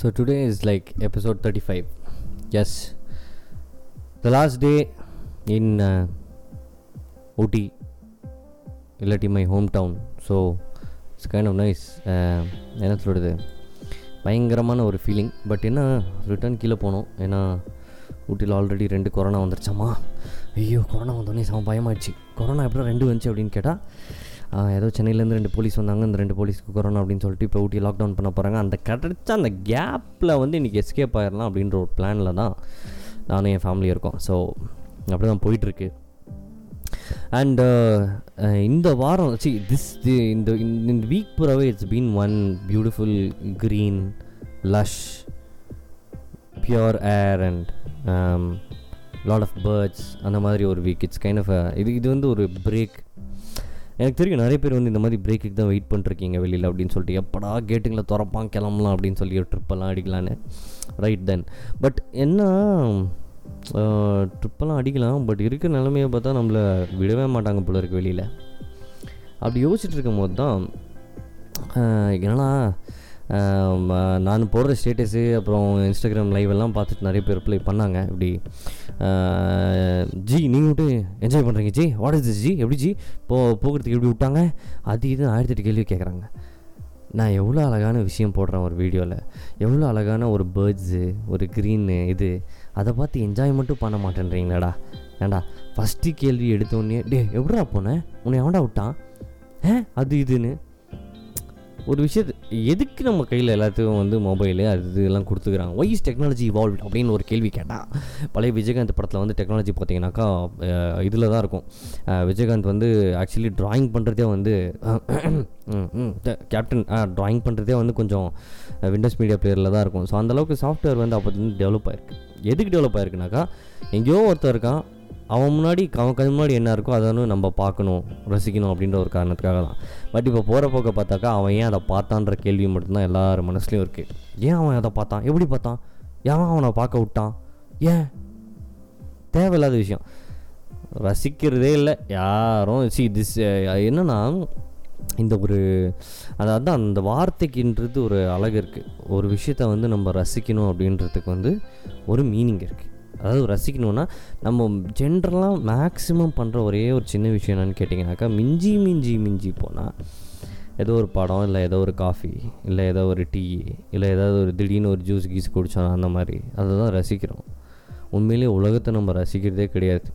So today is like episode 35. Yes. The last day in uh, Ooty, இல்லாட்டி my home town so it's kind of nice என்ன சொல்கிறது பயங்கரமான ஒரு feeling but என்ன return கீழே போனோம். ஏன்னா ஊட்டியில் ஆல்ரெடி ரெண்டு கொரோனா வந்துருச்சாமா? ஐயோ கொரோனா வந்தோடனே செம பயமாயிடுச்சு. கொரோனா எப்படி ரெண்டு வந்துச்சு அப்படின்னு கேட்டால் ஏதோ சென்னையிலேருந்து ரெண்டு போலீஸ் வந்தாங்க இந்த ரெண்டு போலீஸ்க்கு கொரோனா அப்படின்னு சொல்லிட்டு இப்போ ஊட்டி லாக்டவுன் பண்ண போகிறாங்க அந்த கிடச்ச அந்த கேப்பில் வந்து இன்றைக்கி எஸ்கேப் ஆயிடலாம் அப்படின்ற ஒரு பிளானில் தான் நானும் என் ஃபேமிலி இருக்கோம். ஸோ அப்படி தான் போயிட்டுருக்கு அண்டு இந்த வாரம் சி திஸ் இந்த இந்த week பூராவே it's been one beautiful green lush pure air and lot of birds அந்த மாதிரி ஒரு வீக் இட்ஸ் கைண்ட் ஆஃப் இது இது வந்து ஒரு பிரேக் எனக்கு தெரியும் நிறைய பேர் வந்து இந்த மாதிரி பிரேக்குக்கு தான் வெயிட் பண்ணிருக்கீங்க வெளியில் அப்படின்னு சொல்லிட்டு. எப்படா கேட்டுங்களை திறப்பான் கிளம்பலாம் அப்படின்னு சொல்லி ட்ரிப்பெல்லாம் அடிக்கலான்னு. ரைட் தென் பட் என்ன ட்ரிப்பெல்லாம் அடிக்கலாம். பட் இருக்கிற நிலமையை பார்த்தா நம்மளை விடவே மாட்டாங்க போல இருக்கு வெளியில். அப்படி யோசிச்சுட்டு இருக்கும் போது தான் என்னன்னா நான் போடுற ஸ்டேட்டஸு அப்புறம் இன்ஸ்டாகிராம் லைவ் எல்லாம் பார்த்துட்டு நிறைய பேர் ரிப்ளை பண்ணாங்க. இப்படி ஜி நீங்கள் விட்டு என்ஜாய் பண்ணுறீங்க ji. What is this ji? எப்படி ஜி? போ போகிறதுக்கு எப்படி விட்டாங்க? அது இது ஆயிரத்தி எட்டு கேள்வி கேட்குறாங்க நான் எவ்வளோ அழகான விஷயம் போடுறேன் ஒரு வீடியோவில் எவ்வளோ அழகான ஒரு பேர்ட்ஸு ஒரு க்ரீனு இது. அதை பார்த்து என்ஜாய் மட்டும் பண்ண மாட்டேன்றீங்களாடா. ஏண்டா ஃபஸ்ட்டு கேள்வி எடுத்தோடனே டே எப்படா போனேன் உன்னை எவன்டா விட்டான்? ஏ அது இதுன்னு. ஒரு விஷயத்து எதுக்கு நம்ம கையில் எல்லாத்துக்கும் வந்து மொபைலு அது இதெல்லாம் கொடுத்துக்கிறாங்க? ஒய் இஸ் டெக்னாலஜி இவால்வ் அப்படின்னு ஒரு கேள்வி கேட்டால் பழைய விஜயகாந்த் படத்தில் வந்து டெக்னாலஜி பார்த்தீங்கன்னாக்கா இதில் தான் இருக்கும். விஜயகாந்த் வந்து ஆக்சுவலி ட்ராயிங் பண்ணுறதே வந்து கேப்டன் ட்ராயிங் பண்ணுறதே வந்து கொஞ்சம் விண்டோஸ் மீடியா பிளேயரில் தான் இருக்கும். ஸோ அந்தளவுக்கு சாஃப்ட்வேர் வந்து அப்போ வந்து டெவலப் ஆயிருக்கு. எதுக்கு டெவலப் ஆயிருக்குனாக்கா எங்கேயோ ஒருத்தர் இருக்கான் அவன் முன்னாடி அவன் கண் முன்னாடி என்ன இருக்கோ அதை வந்து நம்ம பார்க்கணும் ரசிக்கணும் அப்படின்ற ஒரு காரணத்துக்காக தான். பட் இப்போ போகிற போக்க பார்த்தாக்கா அவன் ஏன் அதை பார்த்தான்ற கேள்வி மட்டும்தான் எல்லார் மனசுலையும் இருக்குது ஏன் அவன் அதை பார்த்தான்? எப்படி பார்த்தான்? ஏன் அவனை பார்க்க விட்டான்? ஏன்? தேவையில்லாத விஷயம். ரசிக்கிறதே இல்லை. யாரும் சி திஸ் என்னென்னா இந்த ஒரு அதாவது அந்த வார்த்தைக்குன்றது ஒரு அழகு இருக்குது ஒரு விஷயத்த வந்து நம்ம ரசிக்கணும் அப்படின்றதுக்கு வந்து ஒரு மீனிங் இருக்குது அதாவது ரசிக்கணுன்னா நம்ம ஜென்ரலாக மேக்ஸிமம் பண்ணுற ஒரே ஒரு சின்ன விஷயம் என்னென்னு கேட்டிங்கனாக்கா மிஞ்சி மிஞ்சி மிஞ்சி போனால் ஏதோ ஒரு படம் இல்லை ஏதோ ஒரு காஃபி இல்லை ஏதோ ஒரு டீ இல்லை ஏதாவது ஒரு திடீர்னு ஒரு ஜூஸ் கீஸ் குடித்தோம் அந்த மாதிரி. அதை தான் ரசிக்கிறோம். உண்மையிலேயே உலகத்தை நம்ம ரசிக்கிறதே கிடையாது.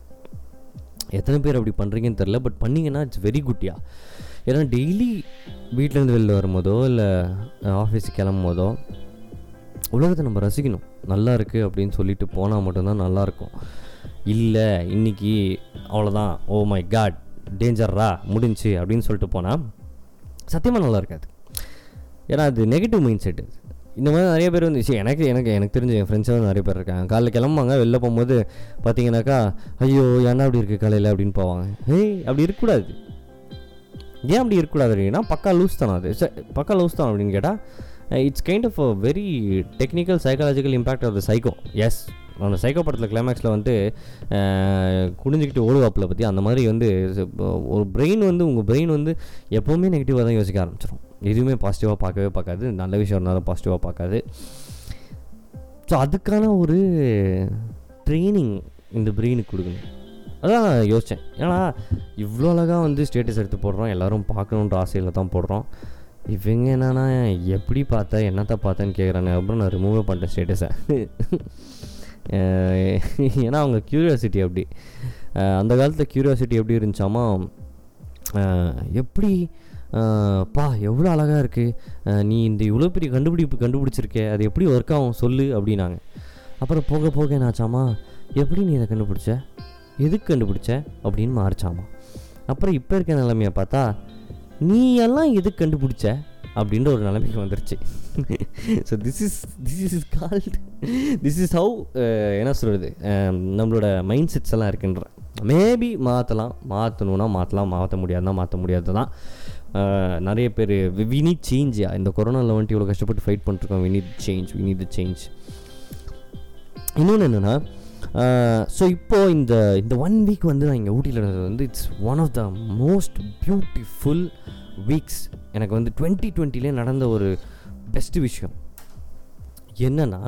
எத்தனை பேர் அப்படி பண்ணுறீங்கன்னு தெரில பட் பண்ணிங்கன்னா இட்ஸ் வெரி குட்டியா ஏன்னா டெய்லி வீட்டிலேருந்து வெளில வரும்போதோ இல்லை ஆஃபீஸுக்கு கிளம்பும் போதோ உலகத்தை நம்ம ரசிக்கணும். நல்லா இருக்குது அப்படின்னு சொல்லிட்டு போனால் மட்டும்தான் நல்லாயிருக்கும். இல்லை இன்றைக்கி அவ்வளோதான் ஓ oh மை காட் டேஞ்சர்ரா முடிஞ்சு அப்படின்னு சொல்லிட்டு போனால் சத்தியமாக நல்லா இருக்காது. ஏன்னா அது நெகட்டிவ் மைண்ட் செட் இந்த மாதிரி நிறைய பேர் வந்து சரி எனக்கு எனக்கு எனக்கு தெரிஞ்ச என் ஃப்ரெண்ட்ஸாக வந்து நிறைய பேர் இருக்காங்க. காலைல கிளம்புவாங்க வெளில போகும்போது பார்த்தீங்கன்னாக்கா ஐயோ என்ன அப்படி இருக்குது காலையில் அப்படின்னு போவாங்க. ஏய் அப்படி இருக்கக்கூடாது. ஏன் அப்படி இருக்கக்கூடாது அப்படின்னா பக்கா லூஸ் தானே அது? பக்கா லூஸ் தான் அப்படின்னு கேட்டால் it's kind of a very technical psychological impact of the psycho S அந்த சைக்கோ படத்தில் கிளைமேக்ஸில் வந்து uh, குடிஞ்சிக்கிட்டு ஓடுவாப்பில் பற்றி அந்த மாதிரி வந்து ஒரு பிரெயின் வந்து உங்கள் பிரெயின் வந்து எப்போவுமே நெகட்டிவாக தான் யோசிக்க ஆரம்பிச்சிடும் எதுவுமே பாசிட்டிவாக பார்க்கவே பார்க்காது. நல்ல விஷயம் இருந்தாலும் பாசிட்டிவாக பார்க்காது. ஸோ அதுக்கான ஒரு ட்ரைனிங் இந்த பிரெயினுக்கு கொடுக்கணும். அதான் யோசித்தேன் ஏன்னா இவ்வளோ அழகாக வந்து ஸ்டேட்டஸ் எடுத்து போடுறோம். எல்லோரும் பார்க்கணுன்ற ஆசையில் தான் போடுறோம். இவங்க என்னன்னா எப்படி பார்த்தா என்னத்தை பார்த்தேன்னு கேட்குறாங்க அப்புறம் நான் ரிமூவே பண்ணிட்டேன் ஸ்டேட்டஸை ஏன்னா அவங்க க்யூரியாசிட்டி அப்படி. அந்த காலத்தில் க்யூரியாசிட்டி எப்படி இருந்துச்சாமா? எப்படி? பா எவ்வளோ அழகாக இருக்குது நீ இந்த இவ்வளோ பெரிய கண்டுபிடிப்பு கண்டுபிடிச்சிருக்கே. அது எப்படி ஒர்க் ஆகும் சொல்லு அப்படின்னாங்க. அப்புறம் போக போக என்னாச்சாமா எப்படி நீ இதை கண்டுபிடிச்ச? எதுக்கு கண்டுபிடிச்ச? அப்படின்னு மாறிச்சாமா. அப்புறம் இப்போ இருக்க நிலைமையை பார்த்தா நீ எல்லாம் எதுக்கு கண்டுபிடிச்ச? அப்படின்ற ஒரு நிலைமைக்கு வந்துருச்சு. So this is this is called this is how என்ன சொல்கிறது நம்மளோட மைண்ட் செட்ஸ் எல்லாம் இருக்குன்ற மேபி மாற்றலாம் மாற்றணுன்னா மாற்றலாம் மாற்ற முடியாதுன்னா மாற்ற முடியாது தான் நிறைய பேர் வி நீட் சேஞ்ச் இந்த கொரோனாவில் வந்துட்டு இவ்வளோ கஷ்டப்பட்டு ஃபைட் பண்ணிருக்கோம் we need change we need change இன்னொன்று என்னென்னா ஸோ இப்போது இந்த இந்த ஒன் வீக் வந்து நான் இங்கே ஊட்டியில் இருந்தது வந்து it's one of the most beautiful weeks எனக்கு வந்து டுவெண்ட்டி டுவெண்ட்டிலே நடந்த ஒரு பெஸ்ட்டு விஷயம். என்னென்னா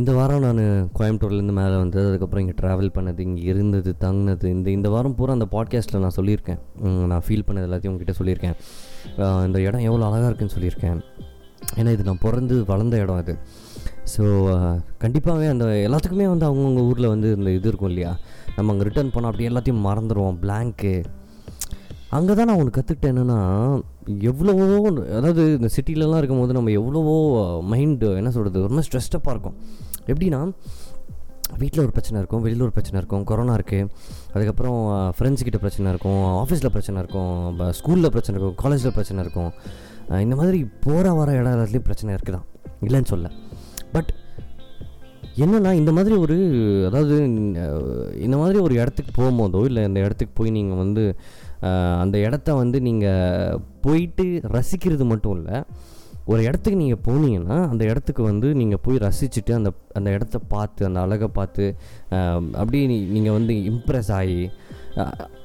இந்த வாரம் நான் கோயம்புத்தூர்லேருந்து மேலே வந்தது அதுக்கப்புறம் இங்கே ட்ராவல் பண்ணது இங்கே இருந்தது தங்கினது இந்த இந்த வாரம் பூரா அந்த பாட்காஸ்ட்டில் நான் சொல்லியிருக்கேன். நான் ஃபீல் பண்ணது எல்லாத்தையும் உங்ககிட்ட சொல்லியிருக்கேன். இந்த இடம் எவ்வளோ அழகாக இருக்குன்னு சொல்லியிருக்கேன். ஏன்னா இது நான் பிறந்து வளர்ந்த இடம் அது. ஸோ uh, கண்டிப்பாகவே அந்த எல்லாத்துக்குமே வந்து அவங்கவுங்க ஊரில் வந்து இந்த இது இருக்கும் இல்லையா? நம்ம அங்கே ரிட்டர்ன் போனால் அப்படியே எல்லாத்தையும் மறந்துடுவோம் பிளாங்க்கு அங்கே தான் நான் ஒன்று கற்றுக்கிட்டேன் என்னென்னா எவ்வளவோ அதாவது இந்த சிட்டிலலாம் இருக்கும்போது நம்ம எவ்வளவோ uh, மைண்டு என்ன சொல்கிறது ரொம்ப ஸ்ட்ரெஸ்டப்பாக இருக்கும். எப்படின்னா வீட்டில் ஒரு பிரச்சனை இருக்கும் வெளியில் ஒரு பிரச்சனை இருக்கும் கொரோனா இருக்குது அதுக்கப்புறம் uh, ஃப்ரெண்ட்ஸ் கிட்ட பிரச்சனை இருக்கும் ஆஃபீஸில் பிரச்சனை இருக்கும் ஸ்கூலில் பிரச்சனை இருக்கும் காலேஜில் பிரச்சனை இருக்கும். இந்த மாதிரி போகிற வர இடம் எல்லாத்துலேயும் பிரச்சனை இருக்குது தான் இல்லைன்னு சொல்ல. பட் என்னன்னா இந்த மாதிரி ஒரு அதாவது இந்த மாதிரி ஒரு இடத்துக்கு போகும்போதோ இல்லை இந்த இடத்துக்கு போய் நீங்கள் வந்து அந்த இடத்த வந்து நீங்கள் போயிட்டு ரசிக்கிறது மட்டும் இல்லை ஒரு இடத்துக்கு நீங்கள் போனீங்கன்னா அந்த இடத்துக்கு வந்து நீங்கள் போய் ரசிச்சுட்டு அந்த அந்த இடத்த பார்த்து அந்த அழகை பார்த்து அஹ், அப்படியே நீங்கள் வந்து இம்ப்ரெஸ் ஆகி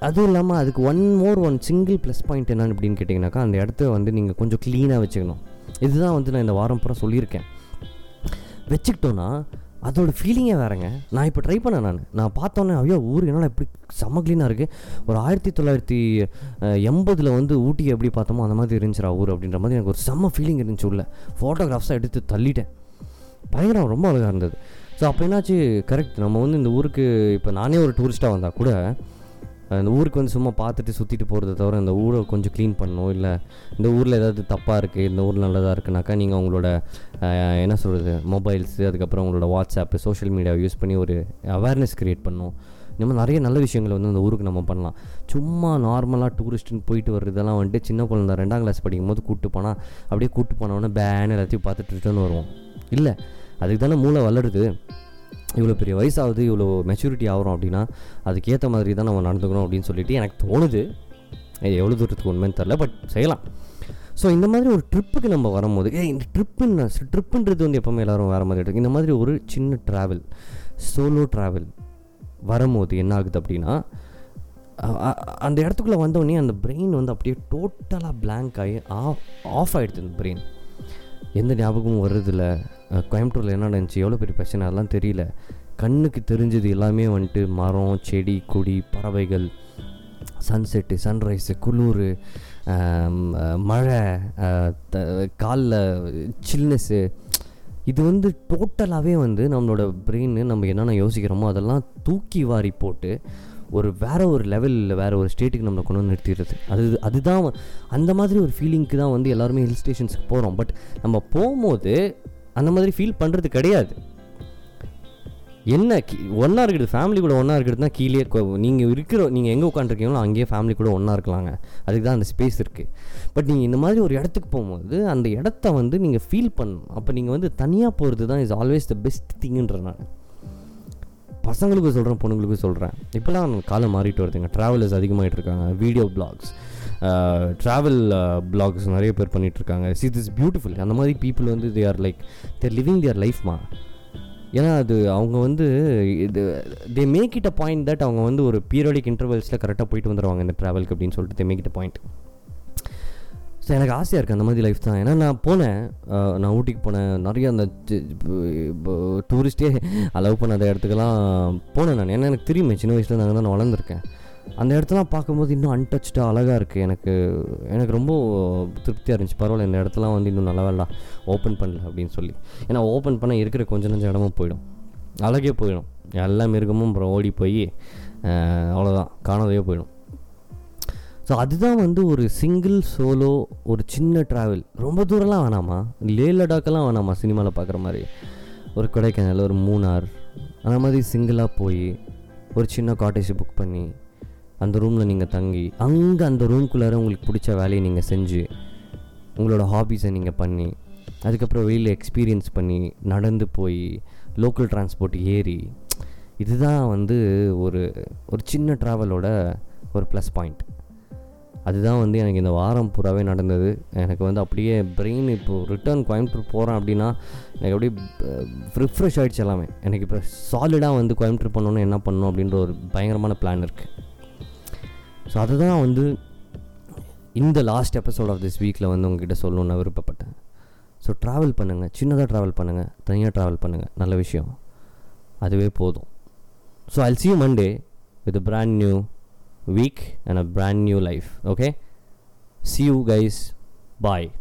அதுவும் இல்லாமல் அதுக்கு one more one single plus point என்னன்னு அப்படின்னு கேட்டிங்கனாக்கா அந்த இடத்த வந்து நீங்கள் கொஞ்சம் க்ளீனாக வச்சுக்கணும். இதுதான் வந்து நான் இந்த வாரம் பூரா சொல்லியிருக்கேன். வச்சுக்கிட்டோன்னா அதோட ஃபீலிங்கே வேறங்க. நான் இப்போ ட்ரை பண்ணேன் நான். நான் பார்த்தோன்னே ஐயோ ஊர் என்னால் எப்படி செம்ம க்ளீனாக இருக்குது ஒரு ஆயிரத்தி தொள்ளாயிரத்தி எண்பதில் வந்து ஊட்டி எப்படி பார்த்தோமோ அந்த மாதிரி இருந்துச்சுரா ஊர் அப்படின்ற மாதிரி எனக்கு ஒரு செம்ம ஃபீலிங் இருந்துச்சு உள்ள. ஃபோட்டோகிராஃப்ஸாக எடுத்து தள்ளிட்டேன். பயங்கரம் ரொம்ப அழகாக இருந்தது. ஸோ அப்போ என்னாச்சு? கரெக்ட் நம்ம வந்து இந்த ஊருக்கு இப்போ நானே ஒரு டூரிஸ்ட்டாக வந்தால் கூட அந்த ஊருக்கு வந்து சும்மா பார்த்துட்டு சுற்றிட்டு போகிறத தவிர இந்த ஊரை கொஞ்சம் க்ளீன் பண்ணணும். இல்லை இந்த ஊரில் ஏதாவது தப்பாக இருக்குது இந்த ஊர் நல்லதாக இருக்குனாக்கா நீங்கள் உங்களோட என்ன சொல்கிறது மொபைல்ஸு அதுக்கப்புறம் உங்களோட வாட்ஸ்அப்பு சோஷியல் மீடியாவை யூஸ் பண்ணி ஒரு அவேர்னஸ் க்ரியேட் பண்ணணும். இந்த மாதிரி நிறைய நல்ல விஷயங்கள் வந்து அந்த ஊருக்கு நம்ம பண்ணலாம். சும்மா நார்மலாக டூரிஸ்ட்டுன்னு போயிட்டு வர்றதெல்லாம் வந்துட்டு சின்ன குழந்தை ரெண்டாம் கிளாஸ் படிக்கும் போது கூப்பிட்டு போனால் அப்படியே கூப்பிட்டு போனவொடனே பேன் எல்லாத்தையும் பார்த்துட்டு ரிட்டர்ன் வருவோம். இல்லை அதுக்கு தானே மூளை வளருது. இவ்வளோ பெரிய வயசாகுது இவ்வளோ மெச்சூரிட்டி ஆகிறோம் அப்படின்னா அதுக்கேற்ற மாதிரி தான் நம்ம நடந்துக்கணும் அப்படின்னு சொல்லிட்டு எனக்கு தோணுது. எவ்வளோ தூரத்துக்கு உண்மைன்னு தெரில பட் செய்யலாம். ஸோ இந்த மாதிரி ஒரு ட்ரிப்புக்கு நம்ம வரும்போது ஏ இந்த ட்ரிப்புன்னு ட்ரிப்புன்றது வந்து எப்போவுமே எல்லாரும் வேறு மாதிரி இருக்குது இந்த மாதிரி ஒரு சின்ன ட்ராவல் சோலோ ட்ராவல் வரும்போது என்ன ஆகுது அப்படின்னா அந்த இடத்துக்குள்ளே வந்தோடனே அந்த பிரெயின் வந்து அப்படியே டோட்டலாக பிளாங்க் ஆகி ஆஃப் ஆஃப் ஆகிடுது அந்த பிரெயின் எந்த ஞாபகமும் வர்றதில்ல. கோயம்புத்தூரில் என்ன நடந்துச்சு எவ்வளோ பெரிய பிரச்சனை அதெல்லாம் தெரியல. கண்ணுக்கு தெரிஞ்சது எல்லாமே வந்துட்டு மரம் செடி கொடி பறவைகள் சன்செட்டு சன்ரைஸு குளிர் மழை காலில் சில்னஸ்ஸு இது வந்து டோட்டலாகவே வந்து நம்மளோட பிரெயின் நம்ம என்னென்ன யோசிக்கிறோமோ அதெல்லாம் தூக்கி வாரி போட்டு ஒரு வேற ஒரு லெவலில் வேற ஒரு ஸ்டேட்டுக்கு நம்மளை கொண்டு வந்து நிறுத்திடுறது. அது அதுதான் அந்த மாதிரி ஒரு ஃபீலிங்க்கு தான் வந்து எல்லாருமே ஹில் ஸ்டேஷன்ஸ்க்கு போகிறோம் பட் நம்ம போகும்போது அந்த மாதிரி ஃபீல் பண்ணுறது கிடையாது. என்ன ஒன்றா இருக்கிறது ஃபேமிலி கூட ஒன்றா இருக்கிறதுனா கீழே நீங்கள் இருக்கிற நீங்கள் எங்கே உட்காந்துருக்கீங்களோ அங்கேயே ஃபேமிலி கூட ஒன்றா இருக்கலாங்க. அதுக்கு தான் அந்த ஸ்பேஸ் இருக்குது பட் நீங்கள் இந்த மாதிரி ஒரு இடத்துக்கு போகும்போது அந்த இடத்த வந்து நீங்கள் ஃபீல் பண்ணணும். அப்போ நீங்கள் வந்து தனியாக போகிறது தான் இஸ் ஆல்வேஸ் த பெஸ்ட் திங்குன்ற நான். பசங்களுக்கும் சொல்கிறேன் பொண்ணுங்களுக்கும் சொல்கிறேன் இப்போலாம் காலம் மாறிட்டு வருதுங்க ட்ராவலர்ஸ் அதிகமாகிட்டு இருக்காங்க வீடியோ பிளாக்ஸ் ட்ராவல் பிளாக்ஸ் நிறைய பேர் பண்ணிகிட்ருக்காங்க இருக்காங்க சி திஸ் பியூட்டிஃபுல் அந்த மாதிரி பீப்புள் வந்து they are like their living their லைஃப்மா ஏன்னா அது அவங்க வந்து இது they make it a point that அவங்க வந்து ஒரு பீரியடிக் இன்டர்வல்ஸில் கரெக்டாக போயிட்டு வந்துடுவாங்க இந்த ட்ராவலுக்கு அப்படின்னு சொல்லிட்டு. They make it a point so எனக்கு ஆசையாக இருக்குது அந்த மாதிரி லைஃப் தான். ஏன்னா நான் போனேன். நான் ஊட்டிக்கு போனேன். நிறைய அந்த டூரிஸ்டே அலோவ் பண்ணாத இடத்துக்கெல்லாம் போனேன் நான். ஏன்னா எனக்கு தெரியுமே சின்ன வயசில் நாங்கள் தான் நான் வளர்ந்துருக்கேன். அந்த இடத்தெல்லாம் பார்க்கும்போது இன்னும் அன்டச்டாக அழகாக இருக்குது எனக்கு எனக்கு ரொம்ப திருப்தியாக இருந்துச்சு. பரவாயில்ல இந்த இடத்தெல்லாம் வந்து இன்னும் நல்லா வேலை ஓப்பன் பண்ணல அப்படின்னு சொல்லி. ஏன்னா ஓப்பன் பண்ண இருக்கிற கொஞ்சம் நஞ்ச இடமும் போயிடும். அழகே போயிடும். எல்லா மிருகமும் அப்புறம் ஓடி போய் அவ்வளோதான் காணாதையே போயிடும். ஸோ அதுதான் வந்து ஒரு சிங்கிள் சோலோ ஒரு சின்ன ட்ராவல் ரொம்ப தூரம்லாம் வேணாமா? லே லடாக்கெல்லாம் வேணாமா சினிமாவில் பார்க்குற மாதிரி? ஒரு கொடைக்கானல் ஒரு மூணார் அந்த மாதிரி சிங்கிளாக போய் ஒரு சின்ன காட்டேஜ் புக் பண்ணி அந்த ரூமில் நீங்கள் தங்கி அங்கே அந்த ரூம்குள்ளார உங்களுக்கு பிடிச்ச வேலையை நீங்கள் செஞ்சு உங்களோட ஹாபீஸை நீங்கள் பண்ணி அதுக்கப்புறம் வெளியில் எக்ஸ்பீரியன்ஸ் பண்ணி நடந்து போய் லோக்கல் டிரான்ஸ்போர்ட் ஏறி இதுதான் வந்து ஒரு ஒரு சின்ன ட்ராவலோட ஒரு ப்ளஸ் பாயிண்ட் அதுதான் வந்து எனக்கு இந்த வாரம் பூராவே நடந்தது. எனக்கு வந்து அப்படியே பிரெயின் இப்போது ரிட்டர்ன் கோயம்புத்தூர் போகிறேன் அப்படின்னா எனக்கு அப்படியே ரிஃப்ரெஷ் ஆகிடுச்சு எல்லாமே. எனக்கு இப்போ சாலிடாக வந்து கோயம்புத்தூர் பண்ணணும் என்ன பண்ணணும் அப்படின்ற ஒரு பயங்கரமான பிளான் இருக்குது ஸோ அதுதான் வந்து இந்த லாஸ்ட் எபிசோட் ஆஃப் திஸ் வீக்கில் வந்து உங்ககிட்ட சொல்லணும்னு நான் விருப்பப்பட்டேன். ஸோ ட்ராவல் பண்ணுங்கள் சின்னதாக ட்ராவல் பண்ணுங்கள் தனியாக ட்ராவல் பண்ணுங்கள் நல்ல விஷயம். அதுவே போதும். So I'll see Monday with brand new week and a brand new life. Okay? See you guys. Bye.